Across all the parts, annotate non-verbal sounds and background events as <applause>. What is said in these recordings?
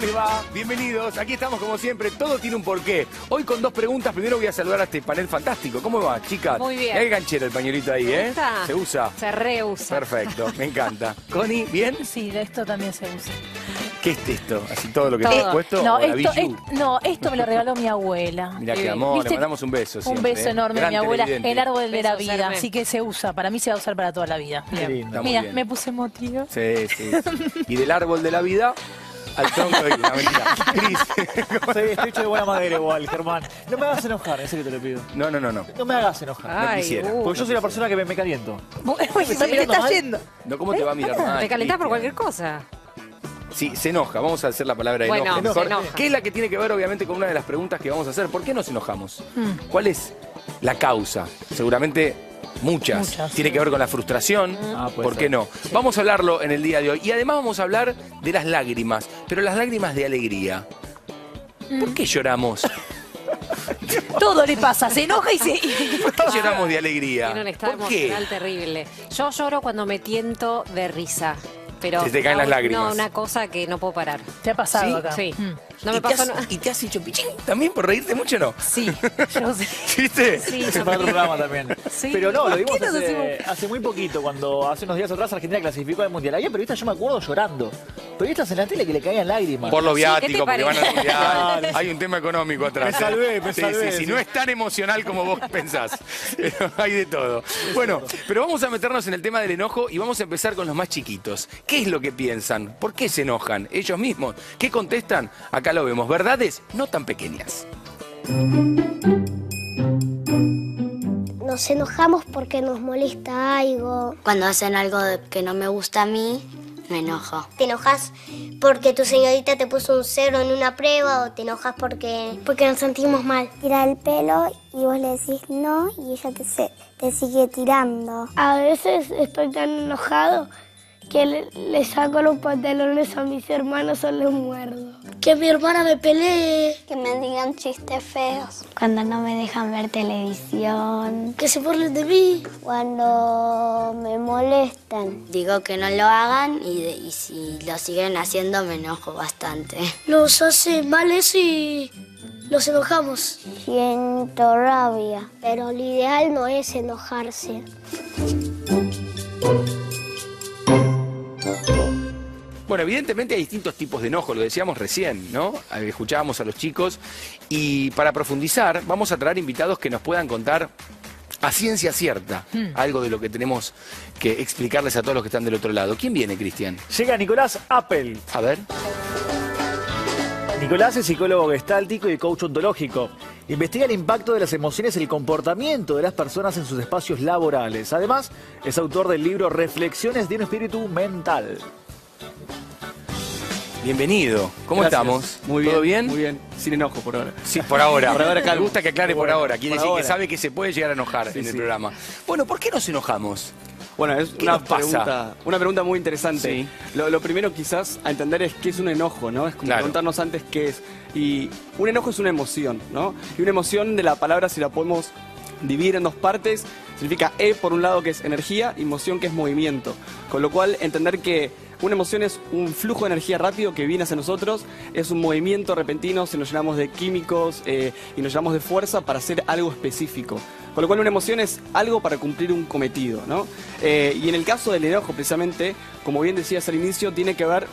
les va? Bienvenidos. Aquí estamos como siempre. Todo tiene un porqué. Hoy con dos preguntas. Primero voy a saludar a este panel fantástico. ¿Cómo va, chicas? Muy bien. Hay ganchero el pañuelito ahí, ¿Te ¿eh? gusta? Se usa. Se reusa. Perfecto, me encanta. <laughs> Connie, ¿bien? Sí, de esto también se usa. ¿Qué es esto? ¿Así todo lo que Todo. te has puesto? No ¿O la esto, es- no, esto me lo regaló mi abuela. Mirá qué Eh, amor, le mandamos un beso Un beso ¿eh? enorme, Gran mi abuela. El árbol de la vida. Así que se usa. Para mí se va a usar para toda la vida. Mira, bien. me puse emotiva. Sí, sí. <laughs> Y del árbol de la vida al tronco de... No, mentira. Cris. Sí, estoy hecho de buena madera igual, Germán. No me hagas enojar, en serio te lo pido. No, no, no, no. No me hagas enojar. Ay, quisiera. uh. Porque yo soy la persona que me, me caliento. ¿Me está ¿qué mirando está mal? yendo? No, ¿cómo te va a mirar mal? Te calentás por cualquier cosa. Sí, se enoja. Vamos a hacer la palabra Bueno, enojo se mejor. enoja. Que es la que tiene que ver, obviamente, con una de las preguntas que vamos a hacer. ¿Por qué nos enojamos? ¿Cuál es la causa? Seguramente muchas. Muchas. Tiene que ver con la frustración. Ah, ¿Por qué ser. no? Vamos a hablarlo en el día de hoy. Y además vamos a hablar de las lágrimas, pero las lágrimas de alegría. ¿Por qué lloramos? <laughs> Todo le pasa. Se enoja y se. ¿Por qué lloramos de alegría? Tiene un estado ¿Por qué? emocional terrible. Yo lloro cuando me tiento de risa. Pero Se te caen las no, lágrimas. No, una cosa que no puedo parar. Te ha pasado ¿Sí? acá. Sí. Mm. No ¿Y me te pasó has- nada. ¿Y te has hecho pichín también por reírte mucho o no? Sí, <laughs> yo sé. ¿Viste? Sí, Es yo para otro me- programa también. Sí. Pero no, lo ¿Por vimos hace, hace muy poquito, cuando hace unos días atrás Argentina clasificó al Mundial. Había periodistas, yo me acuerdo, llorando. Periodistas en la tele que le caían lágrimas. Por lo Sí, ¿qué te viático, porque van al mundial. Hay un tema económico atrás. Me salvé, me Sí, salvé, sí, sí, sí. no es tan emocional como vos pensás. <laughs> Pero hay de todo. Bueno, pero vamos a meternos en el tema del enojo y vamos a empezar con los más chiquitos. ¿Qué es lo que piensan? ¿Por qué se enojan? ¿Ellos mismos? ¿Qué contestan? Acá lo vemos. Verdades no tan pequeñas. Nos enojamos porque nos molesta algo. Cuando hacen algo que no me gusta a mí, me enojo. Te enojas porque tu señorita te puso un cero en una prueba o te enojas porque, porque nos sentimos mal. tira el pelo y vos le decís no y ella te, se- te sigue tirando. A veces estoy tan enojado que le, le saco los pantalones a mis hermanos o les muerdo. Que mi hermana me pelee, Que me digan chistes feos. Cuando no me dejan ver televisión. que se burlen de mí. Cuando me molestan. Digo que no lo hagan y, de- y si lo siguen haciendo me enojo bastante. Nos hace mal eso y nos enojamos. Siento rabia. Pero lo ideal no es enojarse. Bueno, evidentemente hay distintos tipos de enojo, lo decíamos recién, ¿no? Eh, Escuchábamos a los chicos y para profundizar vamos a traer invitados que nos puedan contar a ciencia cierta algo de lo que tenemos que explicarles a todos los que están del otro lado. ¿Quién viene, Cristian? Llega Nicolás Appel. A ver. Nicolás es psicólogo gestáltico y coach ontológico. Investiga el impacto de las emociones y el comportamiento de las personas en sus espacios laborales. Además, es autor del libro Reflexiones de un espíritu mental. Bienvenido. ¿Cómo Gracias. estamos? Muy bien. ¿Todo bien? Muy bien. Sin enojo por ahora. Sí, por ahora. Por ahora Me gusta que aclare por, Por ahora. Quiere Por decir que sabe que se puede llegar a enojar Sí, en el sí. programa. Bueno, ¿por qué nos enojamos? Bueno, es ¿Qué una pregunta, una pregunta muy interesante. Sí. Lo, lo primero quizás a entender es qué es un enojo, ¿no? Es como Claro. preguntarnos antes qué es. Y un enojo es una emoción, ¿no? Y una emoción de la palabra, si la podemos dividir en dos partes, significa E por un lado que es energía y emoción que es movimiento. Con lo cual entender que una emoción es un flujo de energía rápido que viene hacia nosotros, es un movimiento repentino, si nos llenamos de químicos eh, y nos llenamos de fuerza para hacer algo específico. Con lo cual una emoción es algo para cumplir un cometido, ¿no? Eh, y en el caso del enojo, precisamente, como bien decías al inicio, tiene que ver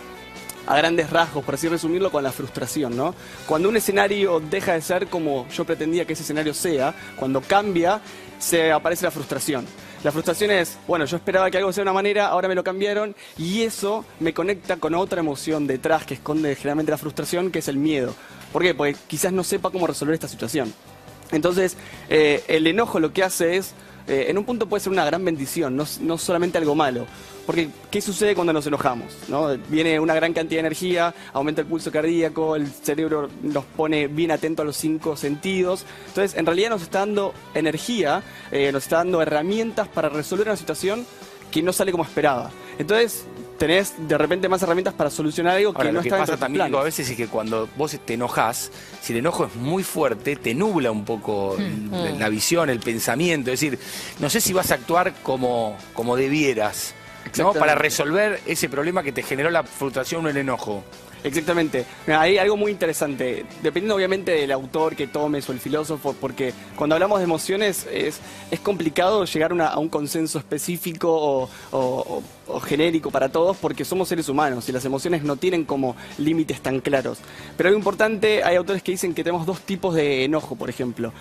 a grandes rasgos, por así resumirlo, con la frustración, ¿no? Cuando un escenario deja de ser como yo pretendía que ese escenario sea, cuando cambia, se aparece la frustración. La frustración es, bueno, yo esperaba que algo sea de una manera, ahora me lo cambiaron, y eso me conecta con otra emoción detrás que esconde generalmente la frustración, que es el miedo. ¿Por qué? Porque quizás no sepa cómo resolver esta situación. Entonces, eh, el enojo lo que hace es, eh, en un punto puede ser una gran bendición, no, no solamente algo malo. Porque, ¿qué sucede cuando nos enojamos? ¿no? Viene una gran cantidad de energía, aumenta el pulso cardíaco, el cerebro nos pone bien atento a los cinco sentidos. Entonces, en realidad nos está dando energía, eh, nos está dando herramientas para resolver una situación que no sale como esperaba. Entonces, tenés de repente más herramientas para solucionar algo que Ahora, no lo que está pasa también digo, a veces es que cuando vos te enojas, si el enojo es muy fuerte, te nubla un poco el- la visión, el pensamiento. Es decir, no sé si vas a actuar como, como debieras, ¿no? Para resolver ese problema que te generó la frustración o el enojo. Exactamente. Hay algo muy interesante, dependiendo obviamente del autor que tomes o el filósofo, porque cuando hablamos de emociones es, es complicado llegar a un consenso específico o- o genérico para todos, porque somos seres humanos y las emociones no tienen como límites tan claros. Pero algo importante, hay autores que dicen que tenemos dos tipos de enojo, por ejemplo.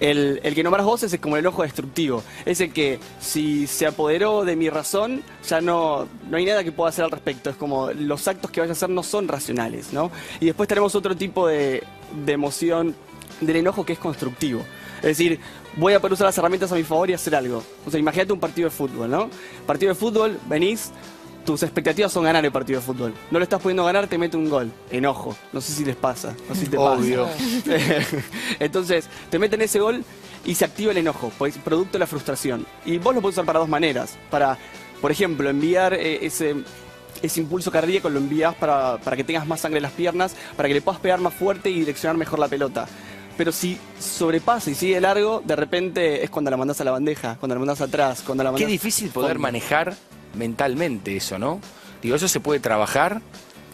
El, el que nombras vos es como el enojo destructivo. Ese que si se apoderó de mi razón, ya no, no hay nada que pueda hacer al respecto. Es como los actos que vaya a hacer no son racionales, ¿no? Y después tenemos otro tipo de, de emoción del enojo que es constructivo. Es decir, voy a poder usar las herramientas a mi favor y hacer algo. O sea, imagínate un partido de fútbol, ¿no? Partido de fútbol, venís, tus expectativas son ganar el partido de fútbol. No lo estás pudiendo ganar, te mete un gol. Enojo. No sé si les pasa. No sé si te Obvio. pasa. <laughs> Entonces, te meten ese gol y se activa el enojo, pues, producto de la frustración. Y vos lo podés usar para dos maneras. Para, por ejemplo, enviar eh, ese, ese impulso cardíaco, lo envías para, para que tengas más sangre en las piernas, para que le puedas pegar más fuerte y direccionar mejor la pelota. Pero si sobrepasa y sigue largo, de repente es cuando la mandás a la bandeja, cuando la mandás atrás, cuando la mandás... Qué difícil poder manejar mentalmente eso, ¿no? Digo, eso se puede trabajar.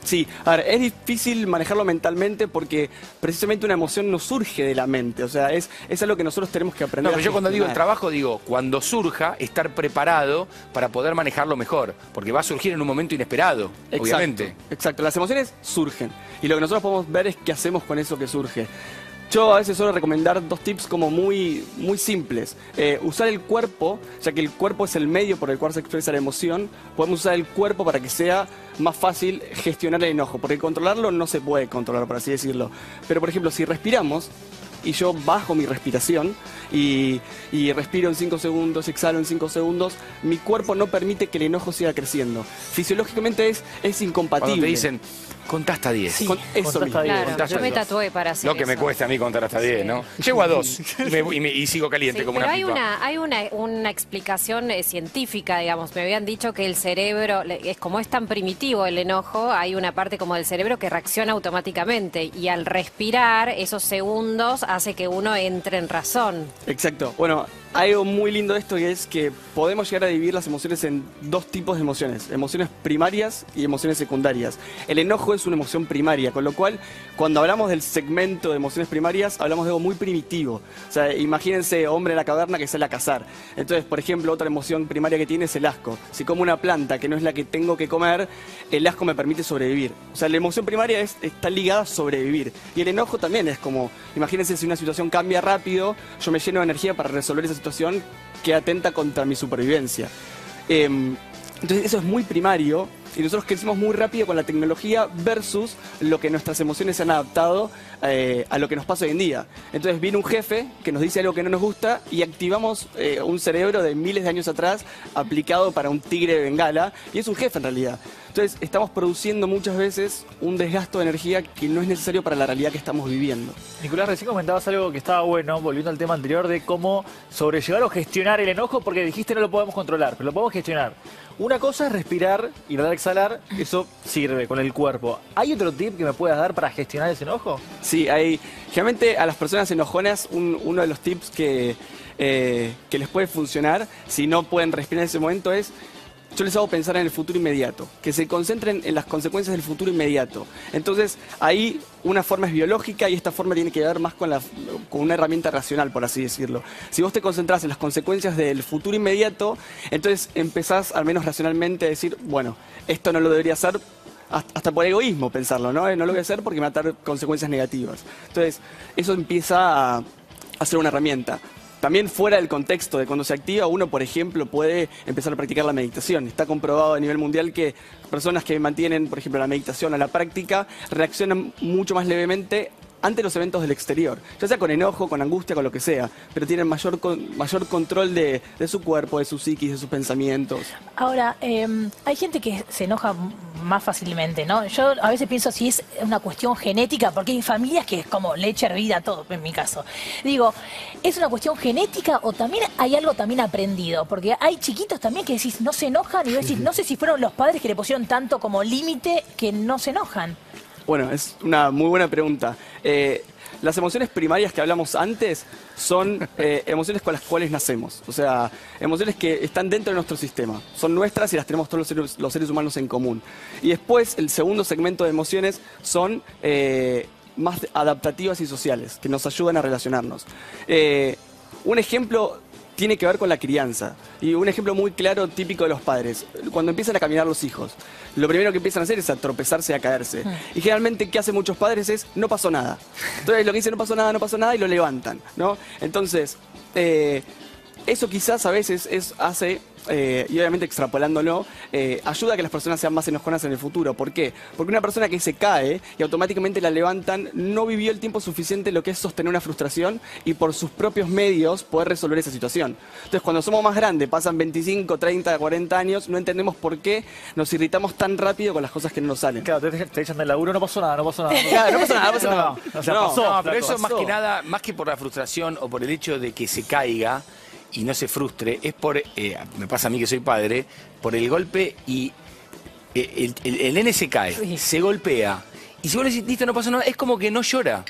Sí, a ver, es difícil manejarlo mentalmente porque precisamente una emoción no surge de la mente, o sea, es, es algo que nosotros tenemos que aprender No, pero yo cuando digo el trabajo, digo, cuando surja, estar preparado para poder manejarlo mejor. Porque va a surgir en un momento inesperado, Exacto, obviamente. Exacto, las emociones surgen y lo que nosotros podemos ver es qué hacemos con eso que surge. Yo a veces suelo recomendar dos tips como muy, muy simples. Eh, usar el cuerpo, ya que el cuerpo es el medio por el cual se expresa la emoción, podemos usar el cuerpo para que sea más fácil gestionar el enojo, porque controlarlo no se puede controlar, por así decirlo. Pero por ejemplo, si respiramos, y yo bajo mi respiración y, y respiro en 5 segundos, exhalo en 5 segundos, mi cuerpo no permite que el enojo siga creciendo. Fisiológicamente es, es incompatible. Cuando te dicen, contá hasta 10. Con- eso mismo. Claro, yo me tatué para hacer Lo que me cuesta a mí contar hasta 10, Sí. ¿no? Llego a 2 y, me- y me- y sigo caliente Sí, como pero una hay pipa. una, hay una, una explicación eh, científica, digamos. Me habían dicho que el cerebro, le- es como es tan primitivo el enojo, hay una parte como del cerebro que reacciona automáticamente y al respirar esos segundos hace que uno entre en razón. Exacto. Bueno, algo muy lindo de esto que es que podemos llegar a dividir las emociones en dos tipos de emociones, emociones primarias y emociones secundarias. El enojo es una emoción primaria, con lo cual cuando hablamos del segmento de emociones primarias hablamos de algo muy primitivo. O sea, imagínense hombre en la caverna que sale a cazar. Entonces, por ejemplo, otra emoción primaria que tiene es el asco. Si como una planta que no es la que tengo que comer, el asco me permite sobrevivir. O sea, la emoción primaria es- está ligada a sobrevivir. Y el enojo también es como, imagínense si una situación cambia rápido, yo me lleno de energía para resolver esa situación que atenta contra mi supervivencia. Em, entonces eso es muy primario y nosotros crecimos muy rápido con la tecnología versus lo que nuestras emociones se han adaptado eh, a lo que nos pasa hoy en día. Entonces viene un jefe que nos dice algo que no nos gusta y activamos eh, un cerebro de miles de años atrás aplicado para un tigre de bengala y es un jefe en realidad. Entonces estamos produciendo muchas veces un desgasto de energía que no es necesario para la realidad que estamos viviendo. Nicolás, recién comentabas algo que estaba bueno, volviendo al tema anterior de cómo sobrellevar o gestionar el enojo, porque dijiste no lo podemos controlar, pero lo podemos gestionar. Una cosa es respirar, inhalar, exhalar, eso sirve con el cuerpo. ¿Hay otro tip que me puedas dar para gestionar ese enojo? Sí, hay. Generalmente a las personas enojonas, un- uno de los tips que, eh, que les puede funcionar, si no pueden respirar en ese momento, es. Yo les hago pensar en el futuro inmediato, que se concentren en las consecuencias del futuro inmediato. Entonces, ahí una forma es biológica y esta forma tiene que ver más con, la, una herramienta racional, por así decirlo. Si vos te concentras en las consecuencias del futuro inmediato, entonces empezás, al menos racionalmente, a decir, bueno, esto no lo debería hacer hasta por egoísmo pensarlo, ¿no? Eh, No lo voy a hacer porque me va a traer consecuencias negativas. Entonces, eso empieza a ser una herramienta. También fuera del contexto de cuando se activa, uno, por ejemplo, puede empezar a practicar la meditación. Está comprobado a nivel mundial que personas que mantienen, por ejemplo, la meditación a la práctica, reaccionan mucho más levemente ante los eventos del exterior, ya sea con enojo, con angustia, con lo que sea, pero tienen mayor, con- mayor control de, de su cuerpo, de su psiquis, de sus pensamientos. Ahora, eh, hay gente que se enoja más fácilmente, ¿no? Yo a veces pienso si es una cuestión genética, porque hay familias que es como leche hervida, todo, en mi caso. Digo, ¿es una cuestión genética o también hay algo también aprendido? Porque hay chiquitos también que decís, no se enojan, y decís, no sé si fueron los padres que le pusieron tanto como límite que no se enojan. Bueno, es una muy buena pregunta. Eh, las emociones primarias que hablamos antes son eh, <laughs> emociones con las cuales nacemos. O sea, emociones que están dentro de nuestro sistema. Son nuestras y las tenemos todos los seres, humanos en común. Y después, el segundo segmento de emociones son eh, más adaptativas y sociales, que nos ayudan a relacionarnos. Un ejemplo tiene que ver con la crianza. Y un ejemplo muy claro, típico de los padres. Cuando empiezan a caminar los hijos, lo primero que empiezan a hacer es a tropezarse y a caerse. Y generalmente, ¿qué hacen muchos padres? Es, no pasó nada. Entonces, lo que dicen, no pasó nada, no pasó nada, y lo levantan, ¿no? Entonces, eh, eso quizás a veces es, hace, eh, y obviamente extrapolándolo, eh, ayuda a que las personas sean más enojonas en el futuro. ¿Por qué? Porque una persona que se cae y automáticamente la levantan no vivió el tiempo suficiente lo que es sostener una frustración y por sus propios medios poder resolver esa situación. Entonces, cuando somos más grandes, pasan 25, 30, 40 años, no entendemos por qué nos irritamos tan rápido con las cosas que no nos salen. Claro, te, te echan del laburo, no pasó nada, no pasó nada. Claro, no pasa nada, no pasa nada. O sea, No, pasó. No, pero eso más pasó. que nada, más que por la frustración o por el hecho de que se caiga y no se frustre, es por, eh, me pasa a mí que soy padre, por el golpe y eh, el, el- el nene se cae, se golpea. Y si vos le decís, listo, no pasó nada, es como que no llora.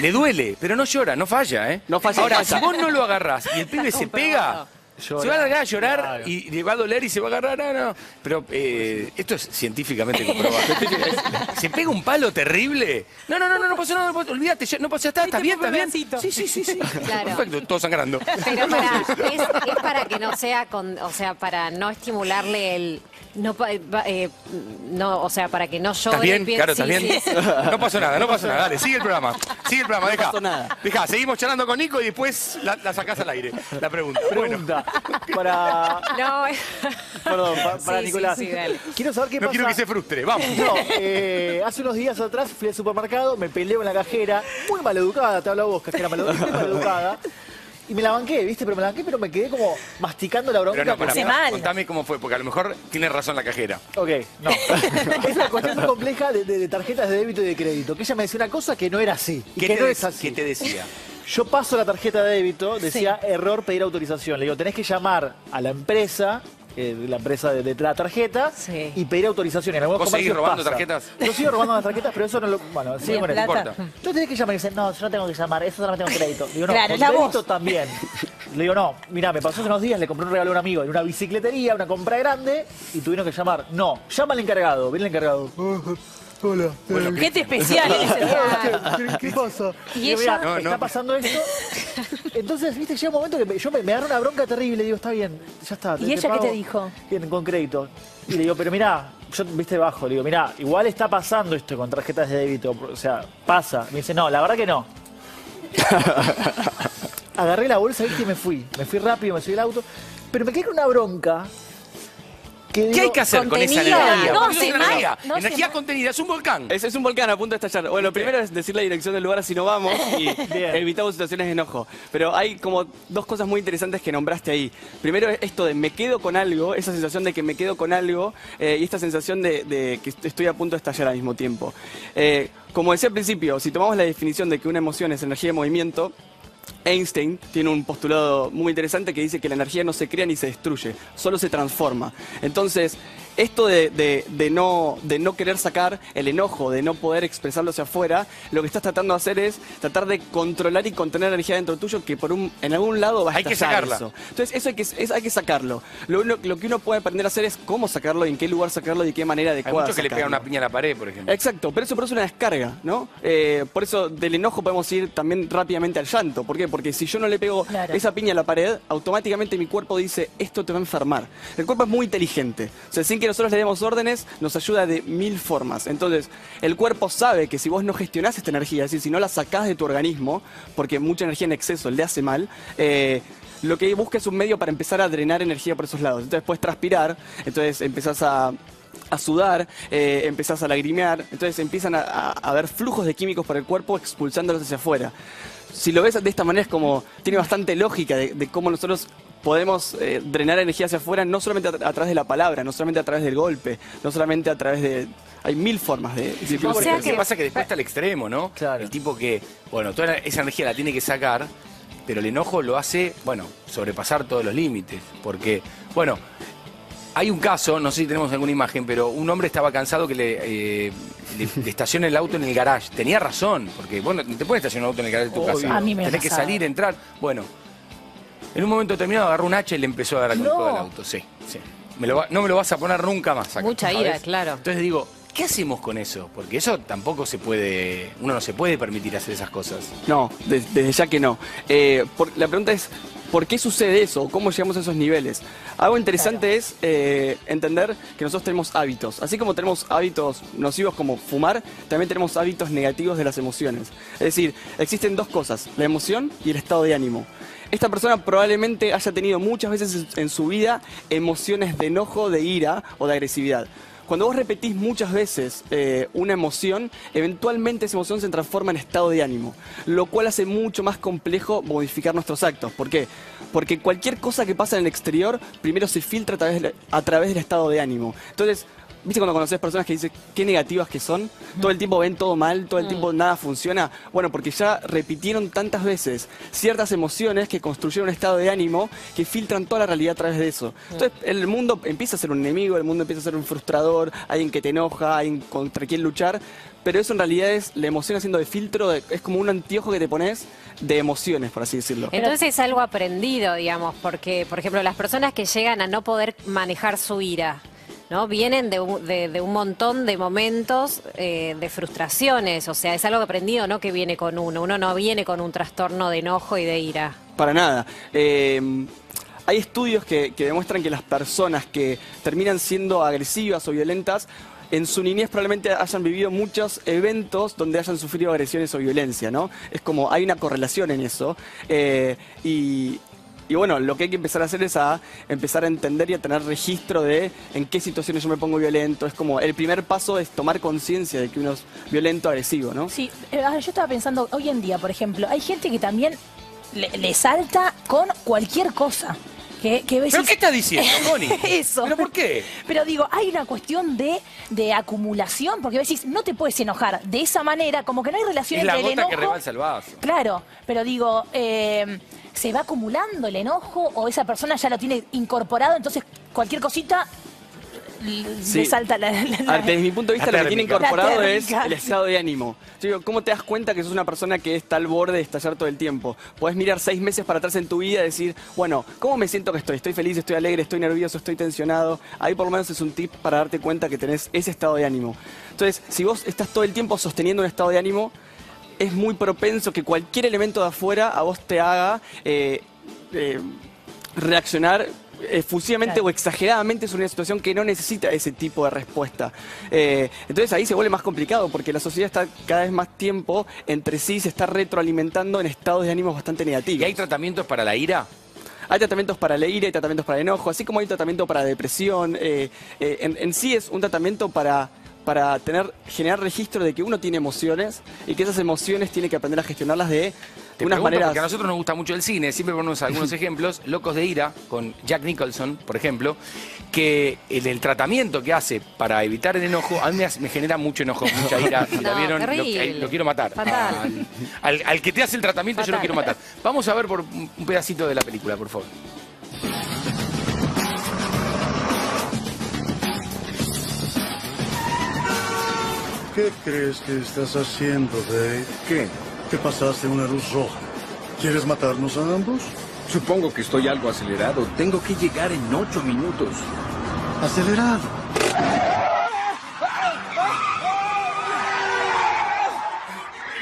Le duele, pero no llora, no falla, ¿eh? No falla, Ahora, si vos no lo agarrás y el pibe se pega, Se va a largar a llorar Claro. y le va a doler y se va a agarrar, no, no. Pero eh, esto es científicamente comprobado. <laughs> se pega un palo terrible. No, no, no, no, no pasó nada, no pasó- olvídate, ya- no pasó, está, está bien, está bien. Sí, sí, sí, sí. <laughs> Claro. Perfecto, todo sangrando. Pero para, <laughs> es, es para que no sea con, o sea, para no estimularle el no, pa- va- eh, no, o sea, para que no llore. ¿Estás bien? Claro, sí, ¿estás bien? sí, sí. <laughs> No pasó nada, no pasó nada. Dale, sigue el programa. Sigue el programa, deja. pasó nada. Deja, seguimos charlando con Nico y después la, la sacás al aire. La pregunta. Bueno, Pregunta <laughs> para, No, perdón, pa- para Nicolás. sí, dale. Quiero saber qué no pasa. quiero que se frustre. Vamos. No, eh, hace unos días atrás fui al supermercado, me peleé con la cajera, muy maleducada, te hablo a vos, cajera maleducada, muy maleducada. Y me la banqué, ¿viste? Pero me la banqué, pero me quedé como masticando la bronca. Pero no, para, mal. contame cómo fue, porque a lo mejor tiene razón la cajera. Ok, no. <laughs> <laughs> es una cuestión muy compleja de, de- de tarjetas de débito y de crédito. Que ella me decía una cosa que no era así. Y ¿Qué que te, no es así. qué te decía? Yo paso la tarjeta de débito, decía error pedir autorización. Le digo, tenés que llamar a la empresa, eh, la empresa de, de la tarjeta, Sí. y pedir autorización. En algunos ¿Vos seguís robando pasa. tarjetas? Yo sigo robando las tarjetas, pero eso no lo. Bueno, eso. plata. importa. Entonces tenés que llamar y dicen, no, yo no tengo que llamar, eso solamente tengo crédito. Le digo, no, Claro, con la débito voz. también. Le digo, no, mira, me pasó hace unos días, le compré un regalo a un amigo en una bicicletería, una compra grande, y tuvieron que llamar. No, llama al encargado, viene el encargado. Hola. Gente <laughs> especial en ese lugar. ¿Qué, qué pasa? Y ella- "Mirá, No, está no. pasando esto. <laughs> Entonces, viste, llega un momento que me- yo me, me agarro una bronca terrible. Digo, está bien, ya está. ¿Y ella qué te dijo? Bien, con crédito. Y le digo, pero mirá, yo, viste, bajo. Le digo, mirá, igual está pasando esto con tarjetas de débito. O sea, pasa. Me dice, no, la verdad que no. <laughs> Agarré la bolsa, viste, y me fui. Me fui rápido, me subí al auto. Pero me quedé con una bronca. ¿Qué hay que hacer con esa energía? No, se es energía. no, energía contenida, es un volcán. Es, es un volcán a punto de estallar. Bueno, primero es decir la dirección del lugar así no vamos y evitamos situaciones de enojo. Pero hay como dos cosas muy interesantes que nombraste ahí. Primero es esto de me quedo con algo, esa sensación de que me quedo con algo eh, y esta sensación de, de que est- estoy a punto de estallar al mismo tiempo. Eh, como decía al principio, si tomamos la definición de que una emoción es energía de movimiento, Einstein tiene un postulado muy interesante que dice que la energía no se crea ni se destruye, solo se transforma. Entonces, esto de, de- de no, de no querer sacar el enojo, de no poder expresarlo hacia afuera, lo que estás tratando de hacer es tratar de controlar y contener la energía dentro tuyo que por un, en algún lado va a Hay que sacarla. eso. Entonces, eso hay que, es- hay que sacarlo. Lo, uno- lo que uno puede aprender a hacer es cómo sacarlo, y en qué lugar sacarlo y de qué manera Hay adecuada. muchos que le pegan sacarlo. una piña a la pared, por ejemplo. Exacto, pero eso produce una descarga, ¿no? Eh, por eso del enojo podemos ir también rápidamente al llanto. ¿Por qué? Porque si yo no le pego Claro. esa piña a la pared, automáticamente mi cuerpo dice, esto te va a enfermar. El cuerpo es muy inteligente. O sea, sin que nosotros le demos órdenes, nos ayuda de mil formas. Entonces, el cuerpo sabe que si vos no gestionás esta energía, es decir, si no la sacás de tu organismo, porque mucha energía en exceso le hace mal, eh, lo que busca es un medio para empezar a drenar energía por esos lados. Entonces puedes transpirar, entonces empezás a a sudar, eh, empezás a lagrimear, entonces empiezan a, haber flujos de químicos por el cuerpo expulsándolos hacia afuera. Si lo ves de esta manera es como, tiene bastante lógica de cómo nosotros podemos eh, drenar energía hacia afuera, no solamente a, tra- a través de la palabra, no solamente a través del golpe, no solamente a través de... Hay mil formas de... de Lo sea que que- pasa es que después está el extremo, ¿no? Claro. El tipo que, bueno, toda esa energía la tiene que sacar, pero el enojo lo hace, bueno, sobrepasar todos los límites. Porque, bueno, Hay un caso, no sé si tenemos alguna imagen, pero un hombre estaba cansado que le, eh, le- le estacione el auto en el garage. Tenía razón, porque bueno, no te puedes estacionar un auto en el garage de tu Obvio. casa. A mí me Tenés que salir, entrar. Bueno, en un momento determinado agarró un hacha y le empezó a dar con No. todo el auto. Sí, sí. Me lo va- no me lo vas a poner nunca más acá, Mucha ¿sabes? ira, claro. Entonces digo, ¿qué hacemos con eso? Porque eso tampoco se puede, uno no se puede permitir hacer esas cosas. No, des- desde ya que no. Eh, por- la pregunta es, ¿por qué sucede eso? ¿Cómo llegamos a esos niveles? Algo interesante es eh, entender que nosotros tenemos hábitos. Así como tenemos hábitos nocivos como fumar, también tenemos hábitos negativos de las emociones. Es decir, existen dos cosas, la emoción y el estado de ánimo. Esta persona probablemente haya tenido muchas veces en- su vida emociones de enojo, de ira o de agresividad. Cuando vos repetís muchas veces eh, una emoción, eventualmente esa emoción se transforma en estado de ánimo, lo cual hace mucho más complejo modificar nuestros actos. ¿Por qué? Porque cualquier cosa que pasa en el exterior primero se filtra a través, a través del estado de ánimo. Entonces, ¿viste cuando conoces personas que dicen qué negativas que son? Todo el tiempo ven todo mal, todo el tiempo nada funciona. Bueno, porque ya repitieron tantas veces ciertas emociones que construyeron un estado de ánimo que filtran toda la realidad a través de eso. Entonces, el mundo empieza a ser un enemigo, el mundo empieza a ser un frustrador, alguien que te enoja, alguien contra quien luchar. Pero eso en realidad es la emoción haciendo de filtro, de- es como un anteojo que te pones de emociones, por así decirlo. Entonces es algo aprendido, digamos, porque, por ejemplo, las personas que llegan a no poder manejar su ira, ¿no? Vienen de, un- montón de momentos eh, de frustraciones, o sea, es algo aprendido, no que viene con uno. Uno no viene con un trastorno de enojo y de ira. Para nada. Eh, hay estudios que, que demuestran que las personas que terminan siendo agresivas o violentas, en su niñez probablemente hayan vivido muchos eventos donde hayan sufrido agresiones o violencia, ¿no? Es como, hay una correlación en eso. Eh, y, y bueno, lo que hay que empezar a hacer es a empezar a entender y a tener registro de en qué situaciones yo me pongo violento. Es como, el primer paso es tomar conciencia de que uno es violento, agresivo, ¿no? Sí, eh, yo estaba pensando, hoy en día, por ejemplo, hay gente que también le, le salta con cualquier cosa. Que, que ¿Pero qué estás diciendo, <laughs> Connie? Eso. ¿Pero por qué? Pero digo, hay una cuestión de, de acumulación, porque decís, no te puedes enojar de esa manera, como que no hay relación Es la entre el que enojo. rebalsa el vaso. Claro, pero digo, eh, ¿se va acumulando el enojo o esa persona ya lo tiene incorporado? Entonces, cualquier cosita Sí. le salta la. desde mi punto de vista, lo que tiene incorporado es el estado de ánimo. Yo digo, ¿cómo te das cuenta que sos una persona que está al borde de estallar todo el tiempo? Podés mirar seis meses para atrás en tu vida y decir, bueno, ¿cómo me siento que estoy? ¿Estoy feliz, estoy alegre, estoy nervioso, estoy tensionado? Ahí por lo menos es un tip para darte cuenta que tenés ese estado de ánimo. Entonces, si vos estás todo el tiempo sosteniendo un estado de ánimo, es muy propenso que cualquier elemento de afuera a vos te haga eh, eh, reaccionar efusivamente Claro. o exageradamente sobre una situación que no necesita ese tipo de respuesta. Eh, entonces ahí se vuelve más complicado porque la sociedad está cada vez más tiempo entre sí, se está retroalimentando en estados de ánimos bastante negativos. ¿Y hay tratamientos para la ira? Hay tratamientos para la ira, hay tratamientos para el enojo, así como hay tratamiento para depresión. eh, eh, en, en sí es un tratamiento para, para tener, generar registro de que uno tiene emociones y que esas emociones tiene que aprender a gestionarlas de Te unas maneras. porque a nosotros nos gusta mucho el cine, siempre ponemos algunos <laughs> ejemplos, Locos de Ira, con Jack Nicholson, por ejemplo, que el, el tratamiento que hace para evitar el enojo, a mí me, genera mucho enojo, mucha ira. Si <laughs> la vieron, lo, quiero matar. Fatal. Al, al- al que te hace el tratamiento yo lo quiero matar. Vamos a ver por un pedacito de la película, por favor. ¿Qué crees que estás haciendo, Dave? ¿Qué? Que pasaste una luz roja. ¿Quieres matarnos a ambos? Supongo que estoy algo acelerado. Tengo que llegar en ocho minutos. Acelerado.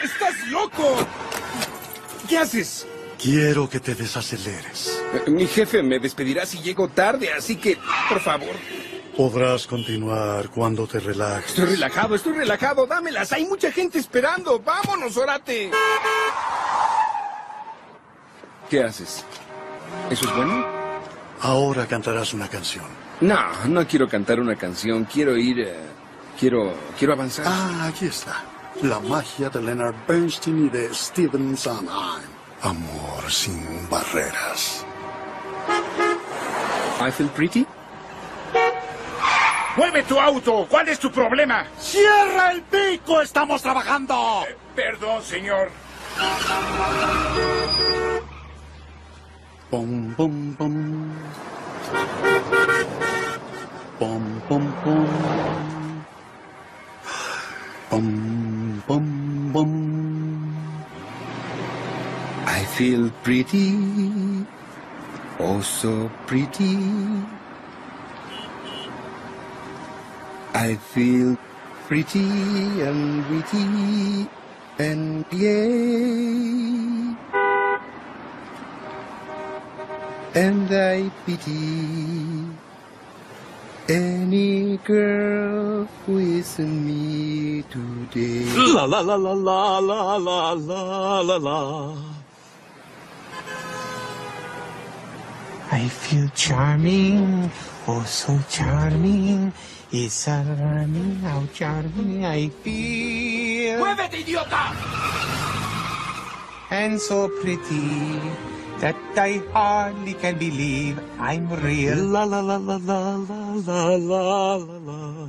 ¡Estás loco! ¿Qué haces? Quiero que te desaceleres. Eh, Mi jefe me despedirá si llego tarde, así que, por favor. Podrás continuar cuando te relajes. Estoy relajado, estoy relajado. Dámelas. Hay mucha gente esperando. Vámonos, Orate. ¿Qué haces? ¿Eso es bueno? Ahora cantarás una canción. No, no quiero cantar una canción. Quiero ir. eh, quiero. Quiero avanzar. Ah, aquí está. La magia de Leonard Bernstein y de Stephen Sondheim. Amor sin barreras. I feel pretty. ¡Mueve tu auto! ¿Cuál es tu problema? ¡Cierra el pico! ¡Estamos trabajando! Perdón, señor. Pom, pom, pom. pum, pum, pum. Pum, pum, pum. I feel pretty, oh so pretty. I feel pretty and witty and gay. And I pity any girl who isn't me today. La la la la la la la la la la. I feel charming, oh so charming. It's alarming how charming I feel. ¡Muévete, idiota! And so pretty that I hardly can believe I'm real. La la la la la la la la la la.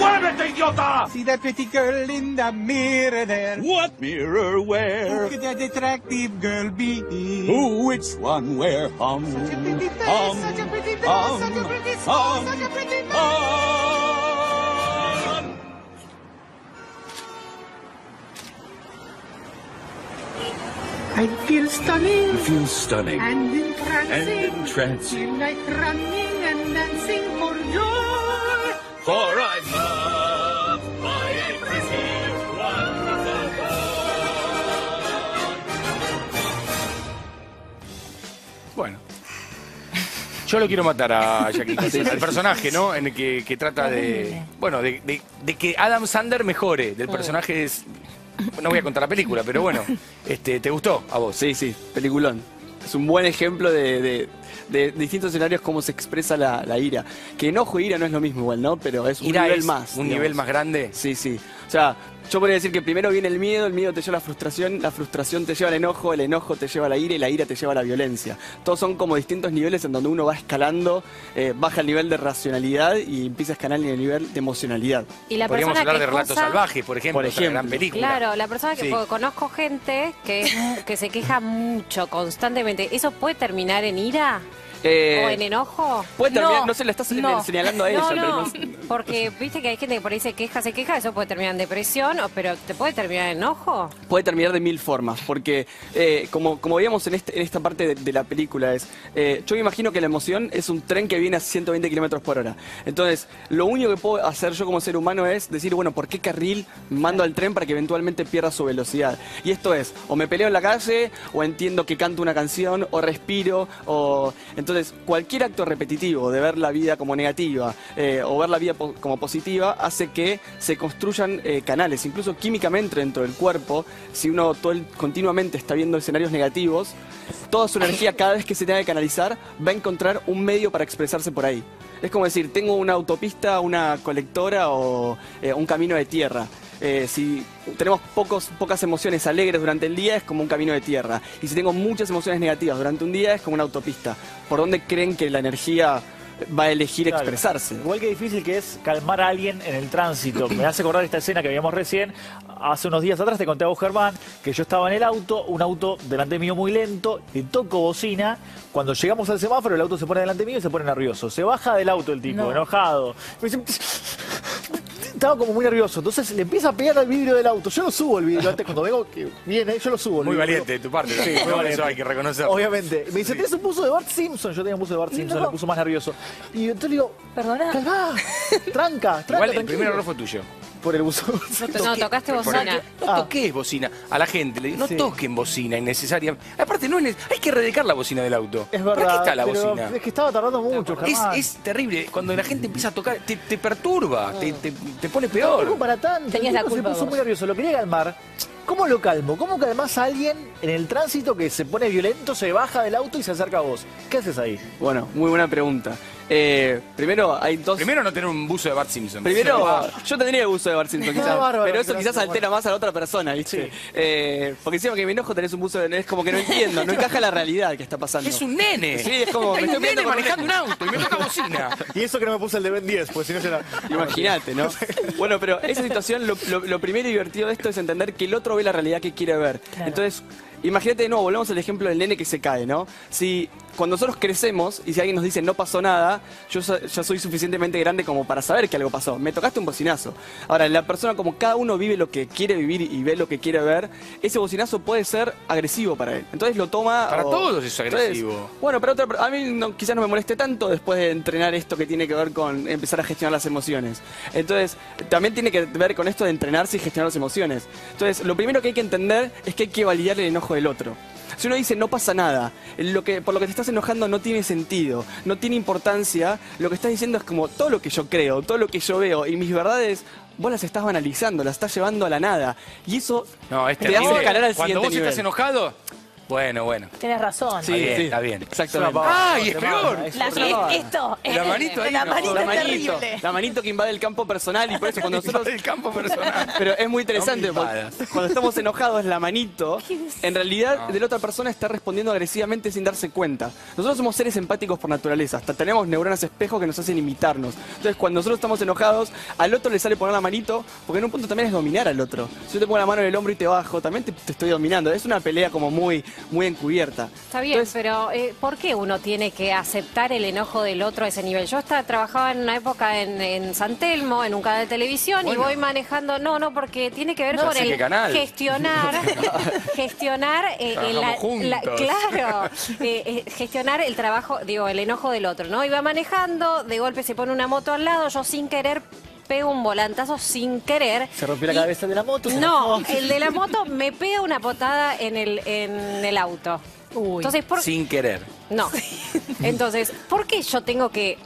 ¡Muévete, idiota! See that pretty girl in the mirror there. What mirror Who where? could that attractive girl be? Who, which one, where? Hum, Such a pretty face, hum, such a pretty face, hum, such a pretty soul, hum, such a pretty I feel stunning feel stunning. and entrancing. And entrancing. Feel like running and dancing for joy. For wonderful boy. Bueno. Yo lo quiero matar a Jackie <laughs> al personaje, ¿no? En el que, que trata de. Bueno, de, de- de que Adam Sander mejore. Del personaje es. No voy a contar la película, pero bueno. Este, ¿Te gustó a vos? Sí, sí, peliculón. Es un buen ejemplo de, de- de distintos escenarios cómo se expresa la, la ira. Que enojo e ira no es lo mismo igual, ¿no? Pero es un Ira nivel es más. un digamos. nivel más grande. Sí, sí. O sea, yo podría decir que primero viene el miedo, el miedo te lleva a la frustración, la frustración te lleva al enojo, el enojo te lleva a la ira y la ira te lleva a la violencia. Todos son como distintos niveles en donde uno va escalando, eh, baja el nivel de racionalidad y empieza a escalar el nivel de emocionalidad. Y la Podríamos hablar de Relatos Salvajes, por ejemplo, Por gran ejemplo. película. Claro, la persona que Sí. conozco gente que, que se queja mucho, constantemente. ¿Eso puede terminar en ira? Eh, ¿O en enojo? Puede terminar, no, se le estás no. señalando a ella, No, pero no, no- porque viste que hay gente que por ahí se queja, se queja, eso puede terminar en depresión, pero ¿te puede terminar en enojo? puede terminar de mil formas, porque eh, como, como veíamos en, este- en esta parte de, de la película es, eh, yo me imagino que la emoción es un tren que viene a 120 kilómetros por hora. Entonces, lo único que puedo hacer yo como ser humano es decir, bueno, ¿por qué carril mando al tren para que eventualmente pierda su velocidad? Y esto es, o me peleo en la calle, o entiendo que canto una canción, o respiro, o... Entonces, cualquier acto repetitivo de ver la vida como negativa eh, o ver la vida como positiva hace que se construyan eh, canales, incluso químicamente dentro del cuerpo. Si uno continuamente está viendo escenarios negativos, toda su energía cada vez que se tenga que canalizar va a encontrar un medio para expresarse por ahí. Es como decir, tengo una autopista, una colectora o eh, un camino de tierra. Eh, si tenemos pocos, pocas emociones alegres durante el día es como un camino de tierra. Y si tengo muchas emociones negativas durante un día es como una autopista. ¿Por dónde creen que la energía va a elegir Claro. expresarse? Igual que difícil que es calmar a alguien en el tránsito. <clears throat> Me hace acordar esta escena que veíamos recién. Hace unos días atrás te conté a vos, Germán, que yo estaba en el auto, un auto delante mío muy lento, le toco bocina. Cuando llegamos al semáforo, el auto se pone delante mío y se pone nervioso. Se baja del auto el tipo, No. enojado. Me dice, estaba como muy nervioso. Entonces le empieza a pegar al vidrio del auto. Yo lo subo el vidrio antes, cuando vengo que viene, yo lo subo. el Muy vidrio. valiente de tu parte. Sí, ¿no? muy valiente. Eso hay que reconocerlo. Obviamente. Me dice, ¿tienes un buzo de Bart Simpson? Yo tenía un buzo de Bart Simpson, No. le puso más nervioso. Y entonces le digo, Perdona. calmá, tranca, tranca, Igual el tranquilo. primer error fue tuyo. Por el buzo. No, te- no, tocaste bocina. No toques bocina. A la gente le digo, no Sí. toquen bocina innecesariamente. Aparte, no es hay que redecar la bocina del auto. Es verdad. ¿Para qué está la pero bocina? Es que estaba tardando mucho, Es, terrible. Cuando la gente empieza a tocar, te, te perturba, te, te- te pone Tampoco peor. para tanto. Tenías el la tipo culpa se puso vos. muy nervioso. Lo quería calmar. ¿Cómo lo calmo? ¿Cómo calmás a alguien en el tránsito que se pone violento, se baja del auto y se acerca a vos? ¿Qué haces ahí? Bueno, muy buena pregunta. Eh, primero, hay dos... Primero no tener un buzo de Bart Simpson. Primero, yo tendría uso de Bart Simpson, <laughs> quizás, bárbaro, pero eso quizás altera bueno. más a la otra persona, ¿viste? Sí. Eh, porque encima que me enojo tenés un buzo de... Es como que no entiendo, no encaja la realidad que está pasando. Es un nene. Sí, es como... me Hay estoy un nene manejando un auto y me toca bocina. Y eso que no me puse el de Ben 10, pues si no será. Imagínate, ¿no? <laughs> Bueno, pero esa situación, lo, lo- lo primero y divertido de esto es entender que el otro ve la realidad que quiere ver. Entonces, imagínate de nuevo, volvemos al ejemplo del nene que se cae, ¿no? Si cuando nosotros crecemos y si alguien nos dice no pasó nada, yo ya soy suficientemente grande como para saber que algo pasó. Me tocaste un bocinazo. Ahora, la persona, como cada uno vive lo que quiere vivir y ve lo que quiere ver, ese bocinazo puede ser agresivo para él. Entonces lo toma. Para o- todos es Entonces, agresivo. bueno, pero otra, a mí no- quizás no me moleste tanto después de entrenar esto que tiene que ver con empezar a gestionar las emociones. Entonces, también tiene que ver con esto de entrenarse y gestionar las emociones. Entonces, lo primero que hay que entender es que hay que validar el enojo del otro. Si uno dice no pasa nada, lo que, por lo que te estás enojando no tiene sentido, no tiene importancia, lo que estás diciendo es como todo lo que yo creo, todo lo que yo veo y mis verdades, vos las estás banalizando, las estás llevando a la nada. Y eso No, es te hace escalar al Cuando siguiente vos nivel. estás enojado, bueno, bueno. Tienes razón. está bien, está bien. Exactamente. ¡Ah, y es peor! La- es- esto, La manito ahí, la no. manito la es manito, terrible. la manito que invade el campo personal y por eso cuando <laughs> nosotros el campo personal. Pero es muy interesante No porque cuando estamos enojados la manito, <laughs> en realidad de la otra persona está respondiendo agresivamente sin darse cuenta. Nosotros somos seres empáticos por naturaleza, hasta tenemos neuronas espejo que nos hacen imitarnos. Entonces cuando nosotros estamos enojados, al otro le sale poner la manito, porque en un punto también es dominar al otro. Si yo te pongo la mano en el hombro y te bajo, también te, te estoy dominando. Es una pelea como muy, muy encubierta. Está bien, pero eh, ¿por qué uno tiene que aceptar el enojo del otro a ese nivel? Yo estaba, trabajaba en una época en, en San Telmo, en un canal de televisión, Bueno. y voy manejando, no, no, porque tiene que ver No con el canal. gestionar, <laughs> gestionar, eh, el- la- claro, eh, gestionar el trabajo, digo, el enojo del otro, ¿no? Iba manejando, de golpe se pone una moto al lado, yo sin querer pego un volantazo sin querer. Se rompió la y- cabeza de la moto. No, el de la moto me pega una potada en el, en el auto. Entonces, ¿por Sin querer. No. <laughs> Entonces, ¿por qué yo tengo que,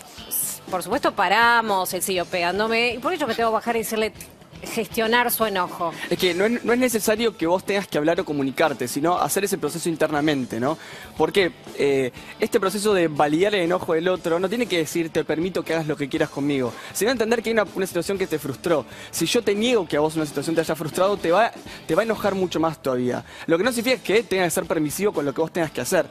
por supuesto paramos, él siguió pegándome, ¿y por qué yo me tengo que bajar y decirle gestionar su enojo? Es que no es, es necesario que vos tengas que hablar o comunicarte, sino hacer ese proceso internamente, ¿no? Porque eh, este proceso de validar el enojo del otro no tiene que decir te permito que hagas lo que quieras conmigo, sino entender que hay una, situación que te frustró. Si yo te niego que a vos una situación te haya frustrado, te va, te va a enojar mucho más todavía. Lo que no significa que tengas que ser permisivo con lo que vos tengas que hacer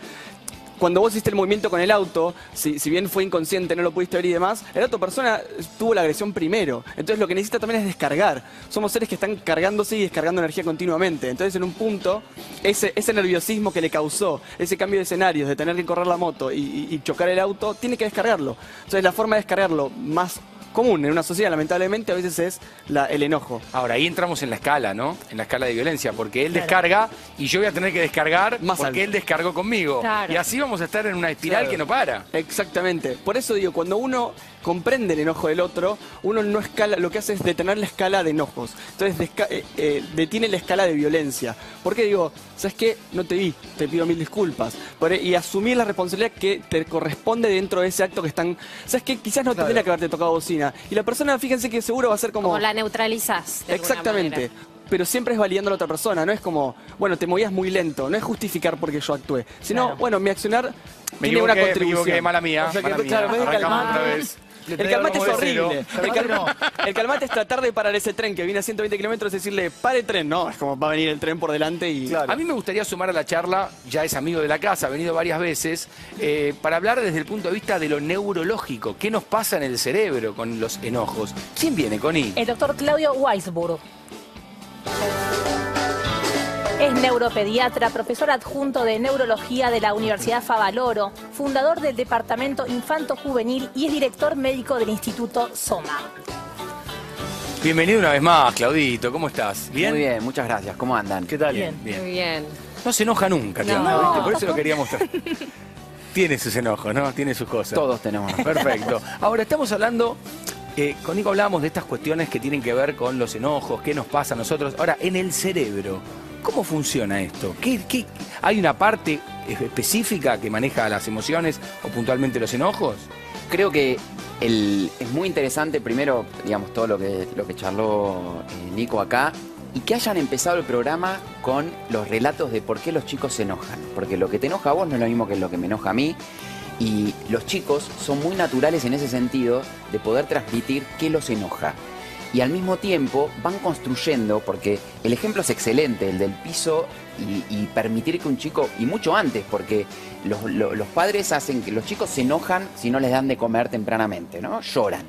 cuando vos hiciste el movimiento con el auto, si, bien fue inconsciente, no lo pudiste ver y demás, la otra persona tuvo la agresión primero. Entonces lo que necesita también es descargar. Somos seres que están cargándose y descargando energía continuamente. Entonces en un punto, ese, nerviosismo que le causó, ese cambio de escenarios, de tener que correr la moto y- y chocar el auto, tiene que descargarlo. Entonces la forma de descargarlo más común en una sociedad, lamentablemente, a veces es la- el enojo. Ahora, ahí entramos en la escala, ¿no? En la escala de violencia, porque él descarga y yo voy a tener que descargar Más porque alto. él descargó conmigo. Claro. Y así vamos a estar en una espiral Claro. que no para. Exactamente. Por eso digo, cuando uno comprende el enojo del otro, uno no escala, lo que hace es detener la escala de enojos. Entonces desca- eh, eh, detiene la escala de violencia. Porque digo, ¿sabes qué? No te vi, te pido mil disculpas. Por- e, y asumir la responsabilidad que te corresponde dentro de ese acto que están. ¿Sabes qué? Quizás no Claro. tendría que haberte tocado bocina. Y la persona, fíjense que seguro va a ser como. Como la neutralizás. de Exactamente. Pero siempre es validando a la otra persona, no es como, bueno, te movías muy lento, no es justificar porque yo actué, sino, Claro. bueno, mi accionar Me tiene una equivoqué, me contribución. equivoqué, mala mía, O sea que, mala mía. claro, en vez de Arrancamos calmar- otra vez. Le El calmate es horrible. El calmate es tratar de parar ese tren que viene a 120 kilómetros y decirle, pare tren. No, es como va a venir el tren por delante y... A mí me gustaría sumar a la charla, ya es amigo de la casa, ha venido varias veces, eh, para hablar desde el punto de vista de lo neurológico. ¿Qué nos pasa en el cerebro con los enojos? ¿Quién viene, Connie? El doctor Claudio Weisburg. Es neuropediatra, profesor adjunto de neurología de la Universidad Favaloro, fundador del Departamento Infanto Juvenil y es director médico del Instituto Soma. Bienvenido una vez más, Claudito, ¿cómo estás? ¿Bien? Muy bien, muchas gracias. ¿Cómo andan? ¿Qué tal? Bien. Bien. Muy bien. No se enoja nunca, No. Claudio, ¿viste? Por eso lo <laughs> quería mostrar. Tiene sus enojos, ¿no? Tiene sus cosas. Todos tenemos. <laughs> Perfecto. Ahora, estamos hablando, eh, con Nico hablábamos de estas cuestiones que tienen que ver con los enojos, qué nos pasa a nosotros. Ahora, en el cerebro, ¿cómo funciona esto? ¿Qué, qué- hay una parte específica que maneja las emociones o puntualmente los enojos? Creo que es muy interesante, primero, digamos, todo lo que, lo que charló eh, Nico acá, y que hayan empezado el programa con los relatos de por qué los chicos se enojan. Porque lo que te enoja a vos no es lo mismo que lo que me enoja a mí. Y los chicos son muy naturales en ese sentido de poder transmitir qué los enoja. Y al mismo tiempo van construyendo, porque el ejemplo es excelente, el del piso y, permitir que un chico, y mucho antes, porque los, lo- los padres hacen que los chicos se enojan si no les dan de comer tempranamente, ¿no? Lloran.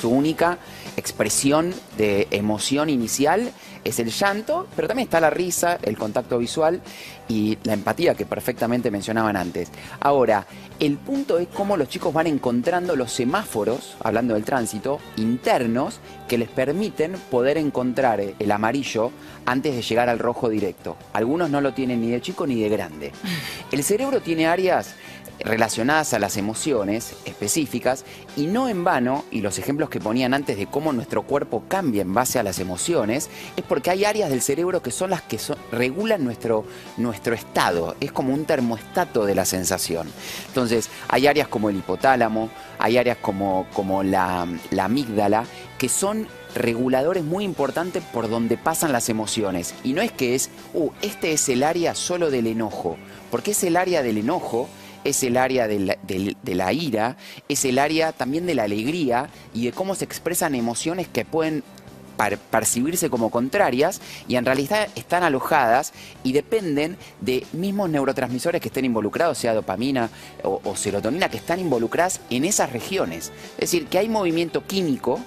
Su única expresión de emoción inicial es el llanto, pero también está la risa, el contacto visual y la empatía que perfectamente mencionaban antes. Ahora, el punto es cómo los chicos van encontrando los semáforos, hablando del tránsito, internos que les permiten poder encontrar el amarillo antes de llegar al rojo directo. Algunos no lo tienen ni de chico ni de grande. El cerebro tiene áreas relacionadas a las emociones específicas y no en vano, y los ejemplos que ponían antes de cómo nuestro cuerpo cambia en base a las emociones, es porque hay áreas del cerebro que son las que regulan nuestro, nuestro estado, es como un termostato de la sensación. Entonces, hay áreas como el hipotálamo, hay áreas como, como la, la amígdala, que son reguladores muy importantes por donde pasan las emociones. Y no es que es, uh, este es el área solo del enojo, porque es el área del enojo es el área de la, de la ira, es el área también de la alegría y de cómo se expresan emociones que pueden percibirse como contrarias y en realidad están alojadas y dependen de mismos neurotransmisores que estén involucrados, sea dopamina o, o serotonina, que están involucradas en esas regiones. Es decir, que hay movimiento químico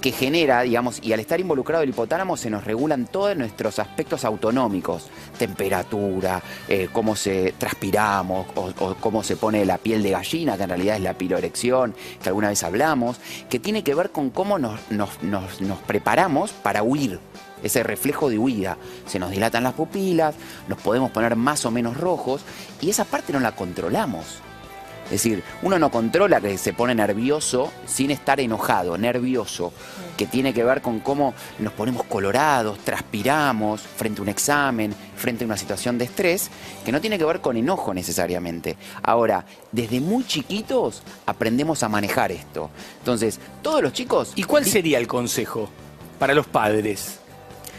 que genera, digamos, y al estar involucrado el hipotálamo se nos regulan todos nuestros aspectos autonómicos, temperatura, eh, cómo se transpiramos, o, cómo se pone la piel de gallina, que en realidad es la piloerección, que alguna vez hablamos, que tiene que ver con cómo nos- nos- nos preparamos para huir. Ese reflejo de huida. Se nos dilatan las pupilas, nos podemos poner más o menos rojos y esa parte no la controlamos. Es decir, uno no controla que se pone nervioso sin estar enojado, nervioso, que tiene que ver con cómo nos ponemos colorados, transpiramos frente a un examen, frente a una situación de estrés, que no tiene que ver con enojo necesariamente. Ahora, desde muy chiquitos aprendemos a manejar esto. Entonces, todos los chicos... ¿Y cuál sería el consejo para los padres?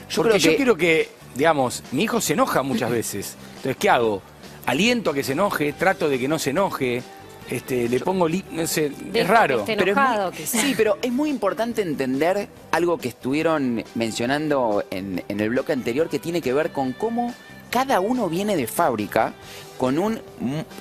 Yo Porque creo yo quiero que, digamos, mi hijo se enoja muchas <clears throat> veces. Entonces, ¿qué hago? Aliento a que se enoje, trato de que no se enoje, este, le pongo, li- no sé, es raro. Pero es muy- sí, pero es muy importante entender algo que estuvieron mencionando en, en el bloque anterior que tiene que ver con cómo cada uno viene de fábrica con un,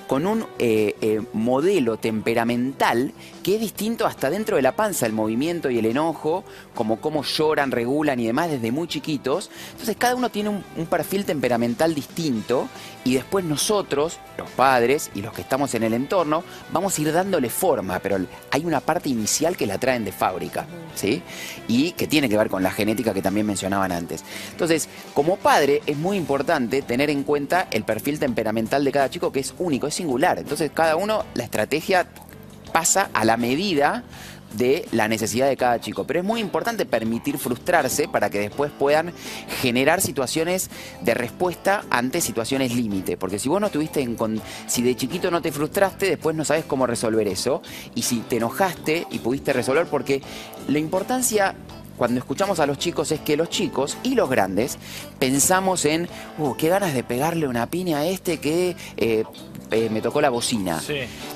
con un eh, eh, modelo temperamental que es distinto hasta dentro de la panza, el movimiento y el enojo, como cómo lloran, regulan y demás desde muy chiquitos. Entonces cada uno tiene un, un perfil temperamental distinto y después nosotros, los padres y los que estamos en el entorno, vamos a ir dándole forma, pero hay una parte inicial que la traen de fábrica, ¿sí? Y que tiene que ver con la genética que también mencionaban antes. Entonces, como padre es muy importante tener en cuenta el perfil temperamental de cada chico que es único, es singular. Entonces, cada uno, la estrategia pasa a la medida de la necesidad de cada chico. Pero es muy importante permitir frustrarse para que después puedan generar situaciones de respuesta ante situaciones límite. Porque si vos no tuviste en si de chiquito no te frustraste, después no sabes cómo resolver eso. Y si te enojaste y pudiste resolver, porque la importancia cuando escuchamos a los chicos es que los chicos y los grandes pensamos en, uh, qué ganas de pegarle una piña a este que eh, eh, me tocó la bocina.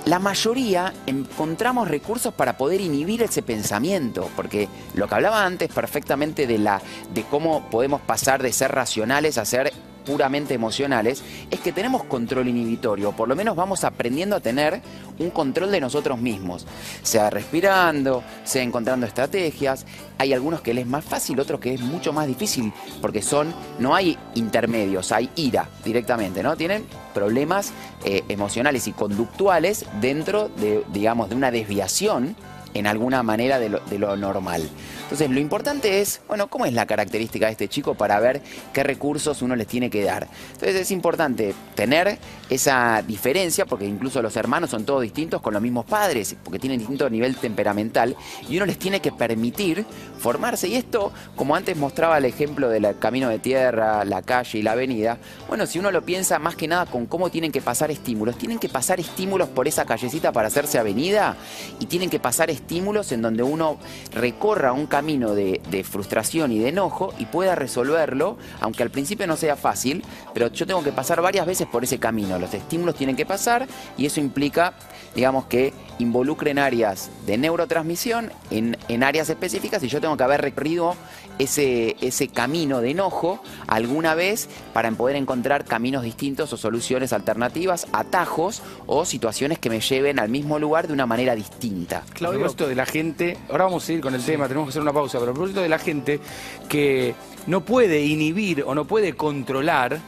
La mayoría encontramos recursos para poder inhibir ese pensamiento, porque lo que hablaba antes perfectamente de, la, de cómo podemos pasar de ser racionales a ser puramente emocionales, es que tenemos control inhibitorio, por lo menos vamos aprendiendo a tener un control de nosotros mismos, sea respirando, sea encontrando estrategias, hay algunos que les es más fácil, otros que es mucho más difícil, porque son, no hay intermedios, hay ira directamente, ¿no? Tienen problemas eh, emocionales y conductuales dentro de, digamos, de una desviación en alguna manera de lo, normal. Entonces, lo importante es, bueno, ¿cómo es la característica de este chico para ver qué recursos uno les tiene que dar? Entonces, es importante tener esa diferencia, porque incluso los hermanos son todos distintos con los mismos padres, porque tienen distinto nivel temperamental, y uno les tiene que permitir formarse. Y esto, como antes mostraba el ejemplo del camino de tierra, la calle y la avenida, bueno, si uno lo piensa más que nada con cómo tienen que pasar estímulos, tienen que pasar estímulos por esa callecita para hacerse avenida, y tienen que pasar estímulos en donde uno recorra un camino de, frustración y de enojo y pueda resolverlo, aunque al principio no sea fácil, pero yo tengo que pasar varias veces por ese camino. Los estímulos tienen que pasar y eso implica, digamos que involucren áreas de neurotransmisión en áreas específicas y yo tengo que haber recorrido ese, ese camino de enojo alguna vez para poder encontrar caminos distintos o soluciones alternativas, atajos o situaciones que me lleven al mismo lugar de una manera distinta. A propósito de la gente, ahora vamos a seguir con el tema, tenemos que hacer una pausa, pero a propósito de la gente que no puede inhibir o no puede controlar,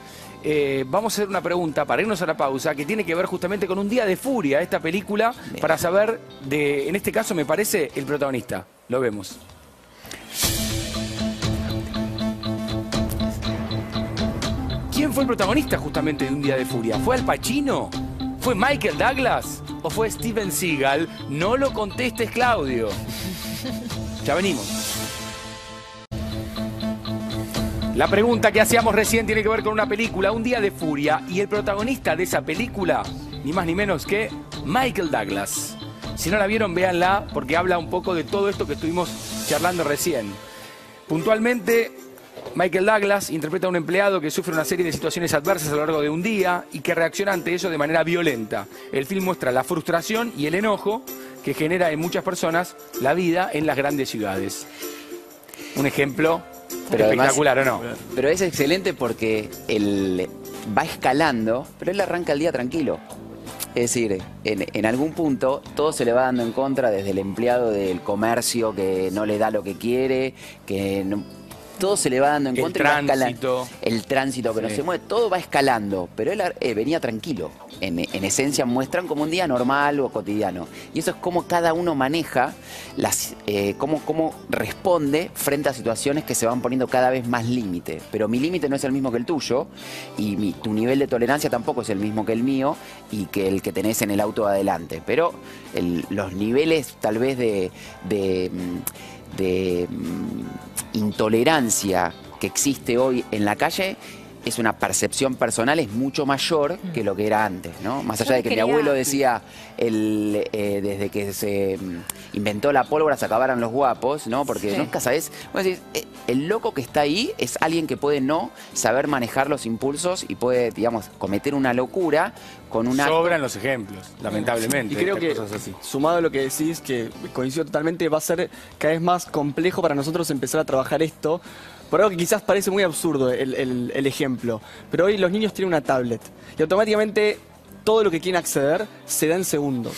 eh, vamos a hacer una pregunta para irnos a la pausa que tiene que ver justamente con un día de furia, esta película, para saber de, en este caso me parece, el protagonista. Lo vemos. ¿Quién fue el protagonista justamente de Un Día de Furia? ¿Fue Al Pacino? ¿Fue Michael Douglas? ¿O fue Steven Seagal? No lo contestes, Claudio. Ya venimos. La pregunta que hacíamos recién tiene que ver con una película, Un Día de Furia, y el protagonista de esa película, ni más ni menos que Michael Douglas. Si no la vieron, véanla, porque habla un poco de todo esto que estuvimos charlando recién. Puntualmente, Michael Douglas interpreta a un empleado que sufre una serie de situaciones adversas a lo largo de un día y que reacciona ante eso de manera violenta. El film muestra la frustración y el enojo que genera en muchas personas la vida en las grandes ciudades. Un ejemplo Pero además- espectacular, ¿o no? Pero es excelente porque él va escalando, pero él arranca el día tranquilo. Es decir, en, en algún punto todo se le va dando en contra desde el empleado del comercio que no le da lo que quiere, que no- todo se le va dando en El contra. y tránsito. El tránsito que no se mueve, todo va escalando, pero él eh, venía tranquilo. En, en esencia muestran como un día normal o cotidiano. Y eso es como cada uno maneja, las, eh, cómo, cómo responde frente a situaciones que se van poniendo cada vez más límite. Pero mi límite no es el mismo que el tuyo y mi- tu nivel de tolerancia tampoco es el mismo que el mío y que el que tenés en el auto adelante. Pero el- los niveles tal vez de... de, mm, de, mm, intolerancia que existe hoy en la calle es una percepción personal, es mucho mayor que lo que era antes, ¿no? Más allá de que quería- mi abuelo decía, el, eh, desde que se mm, inventó la pólvora se acabaran los guapos, ¿no? Porque Sí. nunca sabes, eh, el loco que está ahí es alguien que puede no saber manejar los impulsos y puede, digamos, cometer una locura con una... Sobran los ejemplos, lamentablemente. Y creo que, cosas así. sumado a lo que decís, que coincido totalmente, va a ser cada vez más complejo para nosotros empezar a trabajar esto. Por algo que quizás parece muy absurdo el, el- ejemplo. Pero hoy los niños tienen una tablet. Y automáticamente todo lo que quieren acceder se da en segundos.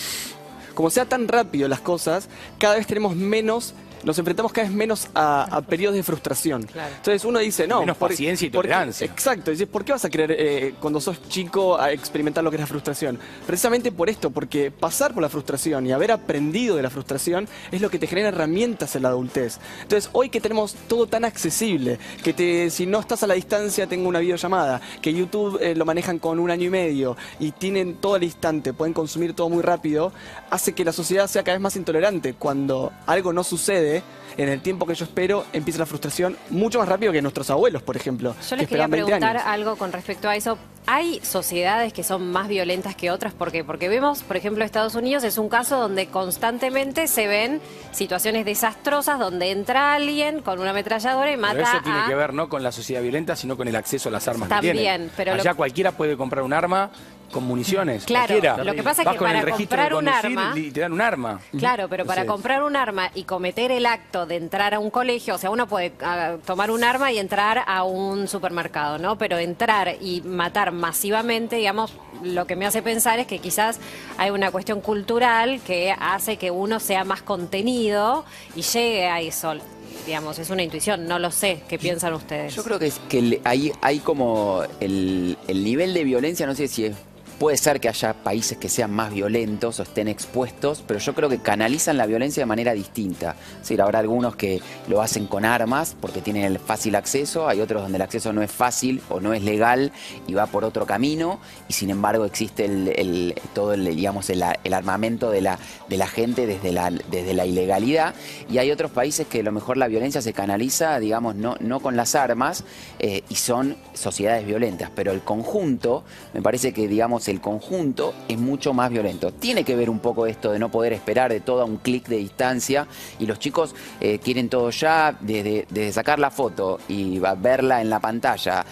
Como sea tan rápido las cosas, cada vez tenemos menos... Nos enfrentamos cada vez menos a, a periodos de frustración. Entonces uno dice, no. Menos paciencia y ¿por qué- tolerancia. Exacto, dices, ¿por qué vas a querer eh, cuando sos chico a experimentar lo que es la frustración? Precisamente por esto, porque pasar por la frustración y haber aprendido de la frustración es lo que te genera herramientas en la adultez. Entonces, hoy que tenemos todo tan accesible, que te, si no estás a la distancia, tengo una videollamada, que YouTube eh, lo manejan con un año y medio y tienen todo al instante, pueden consumir todo muy rápido, hace que la sociedad sea cada vez más intolerante. Cuando algo no sucede, en el tiempo que yo espero, empieza la frustración mucho más rápido que nuestros abuelos, por ejemplo. Yo que les quería esperaban 20 preguntar años. algo con respecto a eso. ¿Hay sociedades que son más violentas que otras? ¿Por qué? Porque vemos, por ejemplo, Estados Unidos es un caso donde constantemente se ven situaciones desastrosas donde entra alguien con una ametralladora y mata Pero eso tiene a... que ver no con la sociedad violenta, sino con el acceso a las armas También, que tienen. pero lo- Allá cualquiera puede comprar un arma con municiones. Claro, cualquiera. lo que pasa es Vas que para comprar un arma- y te dan un arma. Claro, pero para Entonces, comprar un arma y cometer el acto de entrar a un colegio, o sea, uno puede ah, tomar un arma y entrar a un supermercado, ¿no? Pero entrar y matar masivamente, digamos, lo que me hace pensar es que quizás hay una cuestión cultural que hace que uno sea más contenido y llegue a eso. Digamos, es una intuición, no lo sé. ¿Qué piensan ustedes? Yo creo que, es, que hay, hay como el, el nivel de violencia, no sé si es- puede ser que haya países que sean más violentos o estén expuestos, pero yo creo que canalizan la violencia de manera distinta. Es decir, habrá algunos que lo hacen con armas porque tienen el fácil acceso, hay otros donde el acceso no es fácil o no es legal y va por otro camino, y sin embargo existe todo el, armamento de la, gente desde la, ilegalidad, y hay otros países que a lo mejor la violencia se canaliza, digamos, no, no con las armas, eh, y son sociedades violentas, pero el conjunto, me parece que, digamos, el conjunto es mucho más violento. Tiene que ver un poco esto de no poder esperar de todo a un clic de distancia, y los chicos eh, quieren todo ya, desde, sacar la foto y verla en la pantalla,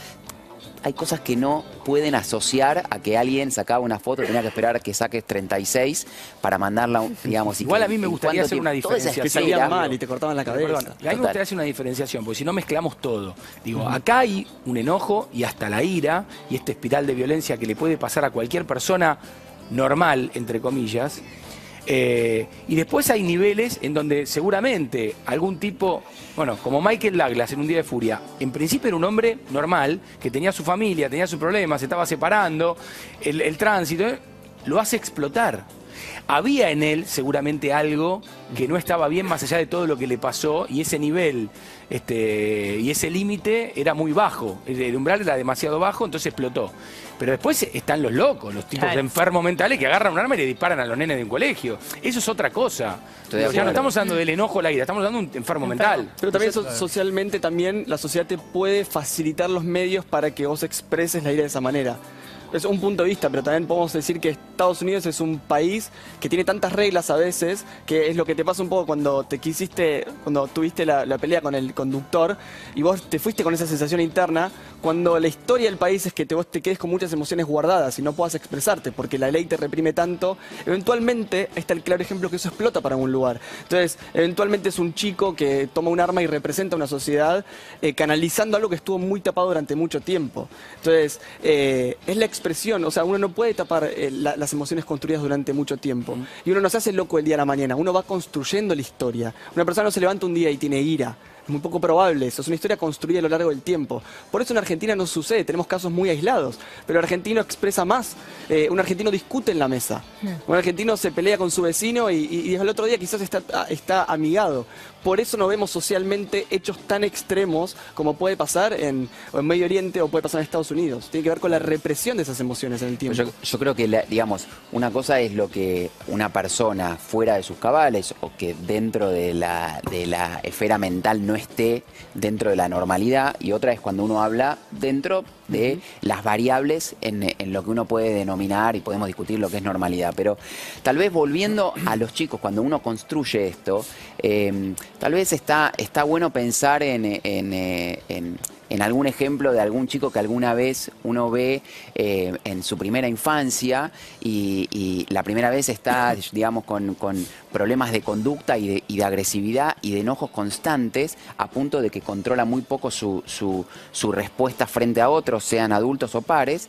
hay cosas que no pueden asociar a que alguien sacaba una foto, tenía que esperar a que saques 36 para mandarla, digamos. y Igual que- a mí me gustaría hacer una diferenciación. Que salían mal y te cortaban la cabeza. Perdón, a mí me gustaría hacer una diferenciación, porque si no mezclamos todo. Digo, acá hay un enojo y hasta la ira y esta espiral de violencia que le puede pasar a cualquier persona normal, entre comillas. Eh, y después hay niveles en donde seguramente algún tipo, bueno, como Michael Douglas en Un Día de Furia, en principio era un hombre normal, que tenía su familia, tenía sus problemas, se estaba separando, el, tránsito, eh, lo hace explotar. Había en él seguramente algo que no estaba bien más allá de todo lo que le pasó y ese nivel este, y ese límite era muy bajo, el, el umbral era demasiado bajo, entonces explotó. Pero después están los locos, los tipos Claro. enfermos mentales que agarran un arma y le disparan a los nenes de un colegio. Eso es otra cosa. Estoy de O sea, no estamos hablando del enojo, la ira, estamos hablando de un enfermo mental. Pero también so- socialmente también la sociedad te puede facilitar los medios para que vos expreses la ira de esa manera. Es un punto de vista, pero también podemos decir que Estados Unidos es un país que tiene tantas reglas a veces, que es lo que te pasa un poco cuando te quisiste, cuando tuviste la, pelea con el conductor y vos te fuiste con esa sensación interna, cuando la historia del país es que te, vos te quedes con muchas emociones guardadas y no puedas expresarte porque la ley te reprime tanto, eventualmente está el claro ejemplo que eso explota para un lugar. Entonces, eventualmente es un chico que toma un arma y representa una sociedad eh, canalizando algo que estuvo muy tapado durante mucho tiempo. Entonces, eh, es la expresión, o sea, uno no puede tapar eh, la- las emociones construidas durante mucho tiempo. Y uno no se hace loco el día a la mañana, uno va construyendo la historia. Una persona no se levanta un día y tiene ira. Es muy poco probable eso, es una historia construida a lo largo del tiempo. Por eso en Argentina no sucede, tenemos casos muy aislados, pero el argentino expresa más. Eh, un argentino discute en la mesa, un argentino se pelea con su vecino y, y- y el otro día quizás está, está amigado. Por eso no vemos socialmente hechos tan extremos como puede pasar en, Medio Oriente o puede pasar en Estados Unidos. Tiene que ver con la represión de esas emociones en el tiempo. Yo, yo creo que, la- digamos, una cosa es lo que una persona fuera de sus cabales o que dentro de la, de la esfera mental no esté dentro de la normalidad y otra es cuando uno habla dentro de las variables en, en lo que uno puede denominar y podemos discutir lo que es normalidad. Pero tal vez volviendo a los chicos, cuando uno construye esto, eh, tal vez está, está bueno pensar en, en, eh, en- en algún ejemplo de algún chico que alguna vez uno ve eh, en su primera infancia y, y la primera vez está, <laughs> digamos, con, con problemas de conducta y de, y de agresividad y de enojos constantes a punto de que controla muy poco su, su, su respuesta frente a otros, sean adultos o pares.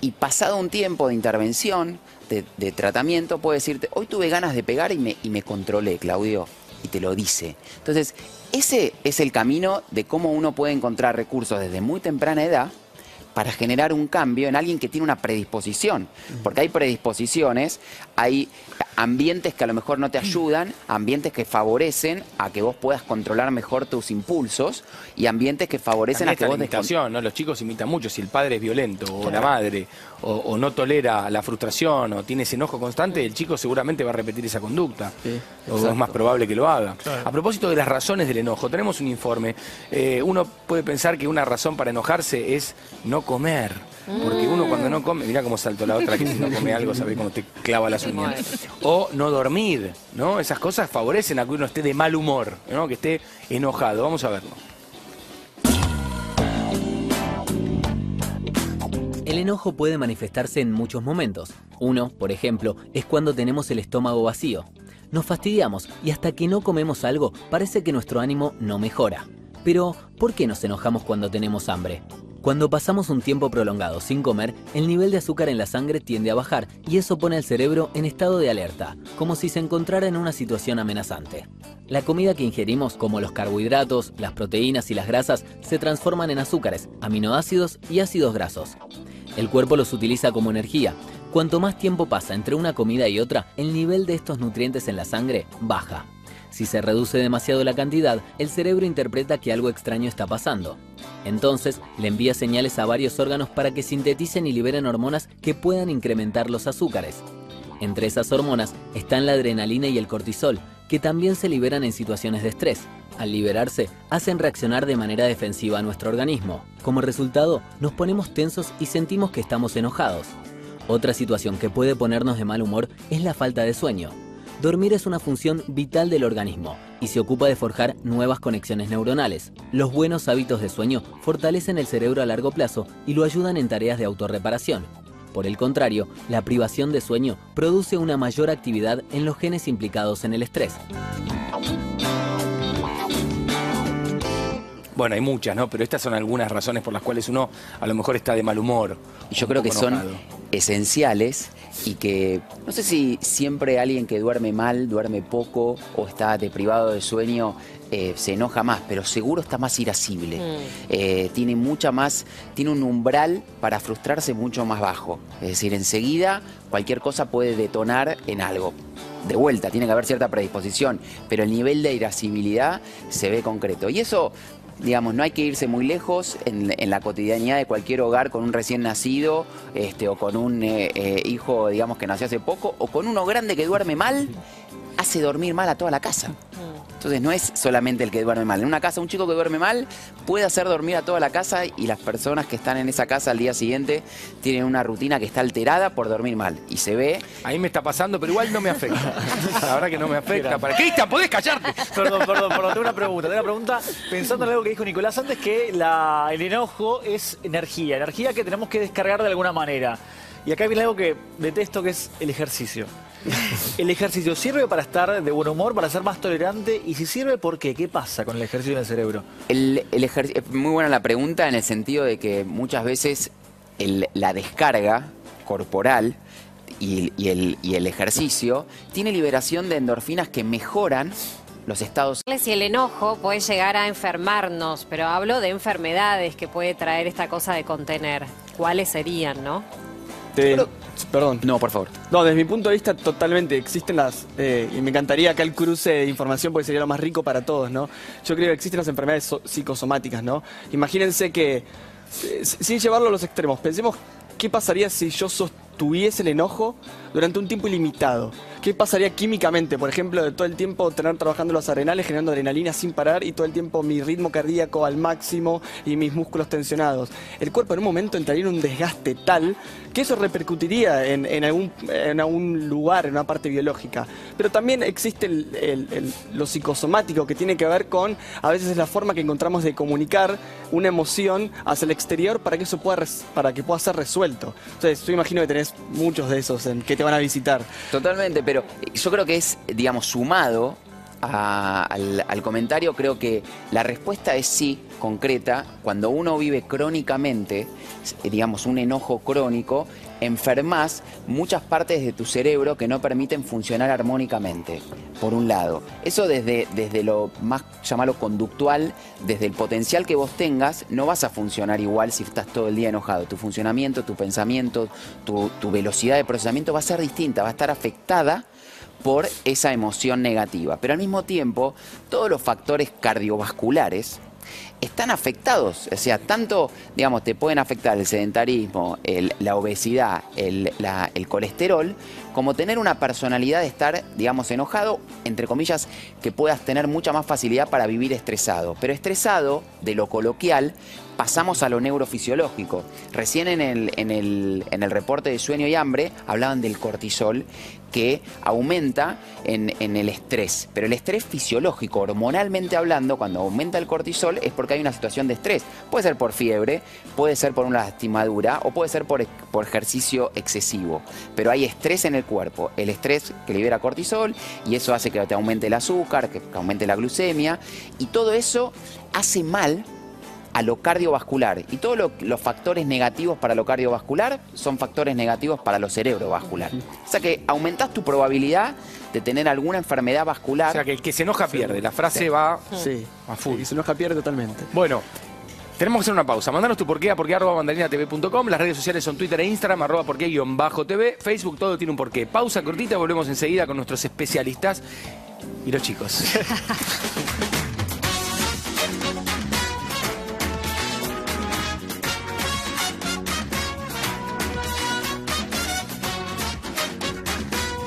Y pasado un tiempo de intervención, de, de tratamiento, puede decirte, hoy tuve ganas de pegar y me, y me controlé, Claudio, y te lo dice. Entonces, ese es el camino de cómo uno puede encontrar recursos desde muy temprana edad para generar un cambio en alguien que tiene una predisposición. Porque hay predisposiciones, hay ambientes que a lo mejor no te ayudan, ambientes que favorecen a que vos puedas controlar mejor tus impulsos y ambientes que favorecen También a que vos la imitación, ¿no? Los chicos imitan mucho. Si el padre es violento o la madre o, o no tolera la frustración o tiene ese enojo constante, el chico seguramente va a repetir esa conducta. o es más probable que lo haga. A propósito de las razones del enojo, tenemos un informe. Eh, uno puede pensar que una razón para enojarse es no comer. Porque uno cuando no come, mira cómo saltó la otra que si no come algo, sabe cómo te clava las uñas. O no dormir, ¿no? Esas cosas favorecen a que uno esté de mal humor, ¿no? Que esté enojado. Vamos a verlo. El enojo puede manifestarse en muchos momentos. Uno, por ejemplo, es cuando tenemos el estómago vacío. Nos fastidiamos y hasta que no comemos algo parece que nuestro ánimo no mejora. Pero, ¿por qué nos enojamos cuando tenemos hambre? Cuando pasamos un tiempo prolongado sin comer, el nivel de azúcar en la sangre tiende a bajar y eso pone al cerebro en estado de alerta, como si se encontrara en una situación amenazante. La comida que ingerimos, como los carbohidratos, las proteínas y las grasas, se transforman en azúcares, aminoácidos y ácidos grasos. El cuerpo los utiliza como energía. Cuanto más tiempo pasa entre una comida y otra, el nivel de estos nutrientes en la sangre baja. Si se reduce demasiado la cantidad, el cerebro interpreta que algo extraño está pasando. Entonces, le envía señales a varios órganos para que sinteticen y liberen hormonas que puedan incrementar los azúcares. Entre esas hormonas están la adrenalina y el cortisol, que también se liberan en situaciones de estrés. Al liberarse, hacen reaccionar de manera defensiva a nuestro organismo. Como resultado, nos ponemos tensos y sentimos que estamos enojados. Otra situación que puede ponernos de mal humor es la falta de sueño. Dormir es una función vital del organismo, y se ocupa de forjar nuevas conexiones neuronales. Los buenos hábitos de sueño fortalecen el cerebro a largo plazo y lo ayudan en tareas de autorreparación. Por el contrario, la privación de sueño produce una mayor actividad en los genes implicados en el estrés. Bueno, hay muchas, ¿no? Pero estas son algunas razones por las cuales uno a lo mejor está de mal humor. Y yo creo que son enojado. esenciales y que no sé si siempre alguien que duerme mal, duerme poco o está deprivado de sueño eh, se enoja más, pero seguro está más irascible. Eh, tiene mucha más, tiene un umbral para frustrarse mucho más bajo. Es decir, enseguida cualquier cosa puede detonar en algo. De vuelta, tiene que haber cierta predisposición, pero el nivel de irascibilidad se ve concreto. Y eso digamos, no hay que irse muy lejos en, la cotidianidad de cualquier hogar con un recién nacido este, o con un eh, eh, hijo, digamos, que nació hace poco, o con uno grande que duerme mal, hace dormir mal a toda la casa. Entonces no es solamente el que duerme mal. En una casa, un chico que duerme mal puede hacer dormir a toda la casa y las personas que están en esa casa al día siguiente tienen una rutina que está alterada por dormir mal. Y se ve... A mí me está pasando, pero igual no me afecta. <laughs> La verdad que no me afecta. Para... Cristian, ¿podés callarte? Perdón, perdón, perdón, tengo una pregunta, tengo una pregunta pensando en algo que dijo Nicolás antes, que la- el enojo es energía, energía que tenemos que descargar de alguna manera. Y acá viene algo que detesto, que es el ejercicio. <laughs> ¿El ejercicio sirve para estar de buen humor, para ser más tolerante? Y si sirve, ¿por qué? ¿Qué pasa con el ejercicio en el cerebro? El, el ejer- es muy buena la pregunta en el sentido de que muchas veces el- la descarga corporal y, y el, y el ejercicio tiene liberación de endorfinas que mejoran los estados Si el enojo puede llegar a enfermarnos, pero hablo de enfermedades que puede traer esta cosa de contener. ¿Cuáles serían, no? Perdón. No, por favor. No, desde mi punto de vista, totalmente. Existen las. eh, y me encantaría acá el cruce de información porque sería lo más rico para todos, ¿no? Yo creo que existen las enfermedades so- psicosomáticas, ¿no? Imagínense que. eh, sin llevarlo a los extremos, pensemos qué pasaría si yo sostuviese el enojo durante un tiempo ilimitado. ¿Qué pasaría químicamente? Por ejemplo, de todo el tiempo tener trabajando los arenales, generando adrenalina sin parar y todo el tiempo mi ritmo cardíaco al máximo y mis músculos tensionados. El cuerpo en un momento entraría en un desgaste tal que eso repercutiría en, algún, lugar, en una parte biológica. Pero también existe el- el- lo psicosomático que tiene que ver con, a veces es la forma que encontramos de comunicar una emoción hacia el exterior para que eso pueda, para que pueda ser resuelto. Entonces, yo imagino que tenés muchos de esos en que te van a visitar. Totalmente, pero yo creo que es, digamos, sumado al comentario, creo que la respuesta es sí, concreta, cuando uno vive crónicamente, digamos, un enojo crónico, enfermas muchas partes de tu cerebro que no permiten funcionar armónicamente, por un lado. Eso desde, desde lo más, llamarlo conductual, desde el potencial que vos tengas, no vas a funcionar igual si estás todo el día enojado. Tu funcionamiento, tu pensamiento, tu, tu velocidad de procesamiento va a ser distinta, va a estar afectada por esa emoción negativa. Pero al mismo tiempo, todos los factores cardiovasculares están afectados. O sea, tanto, digamos, te pueden afectar el sedentarismo, la obesidad, el, el colesterol, como tener una personalidad de estar, digamos, enojado, entre comillas, que puedas tener mucha más facilidad para vivir estresado. Pero estresado, de lo coloquial, pasamos a lo neurofisiológico. Recién en el, en el, en el reporte de sueño y hambre hablaban del cortisol que aumenta en, en el estrés. Pero el estrés fisiológico, hormonalmente hablando, cuando aumenta el cortisol es porque hay una situación de estrés. Puede ser por fiebre, puede ser por una lastimadura o puede ser por, por ejercicio excesivo. Pero hay estrés en el cuerpo. El estrés que libera cortisol y eso hace que te aumente el azúcar, que, que aumente la glucemia y todo eso hace mal a lo cardiovascular. Y todos lo- los factores negativos para lo cardiovascular son factores negativos para lo cerebrovascular. O sea que aumentás tu probabilidad de tener alguna enfermedad vascular. O sea que el que se enoja pierde. La frase va Sí. a full. Y se enoja pierde totalmente. Bueno, tenemos que hacer una pausa. Mandanos tu porqué a porqué arroba mandarinatv.com. Las redes sociales son Twitter e Instagram, arroba porqué guion bajo TV. Facebook, todo tiene un porqué. Pausa cortita, volvemos enseguida con nuestros especialistas y los chicos. <laughs>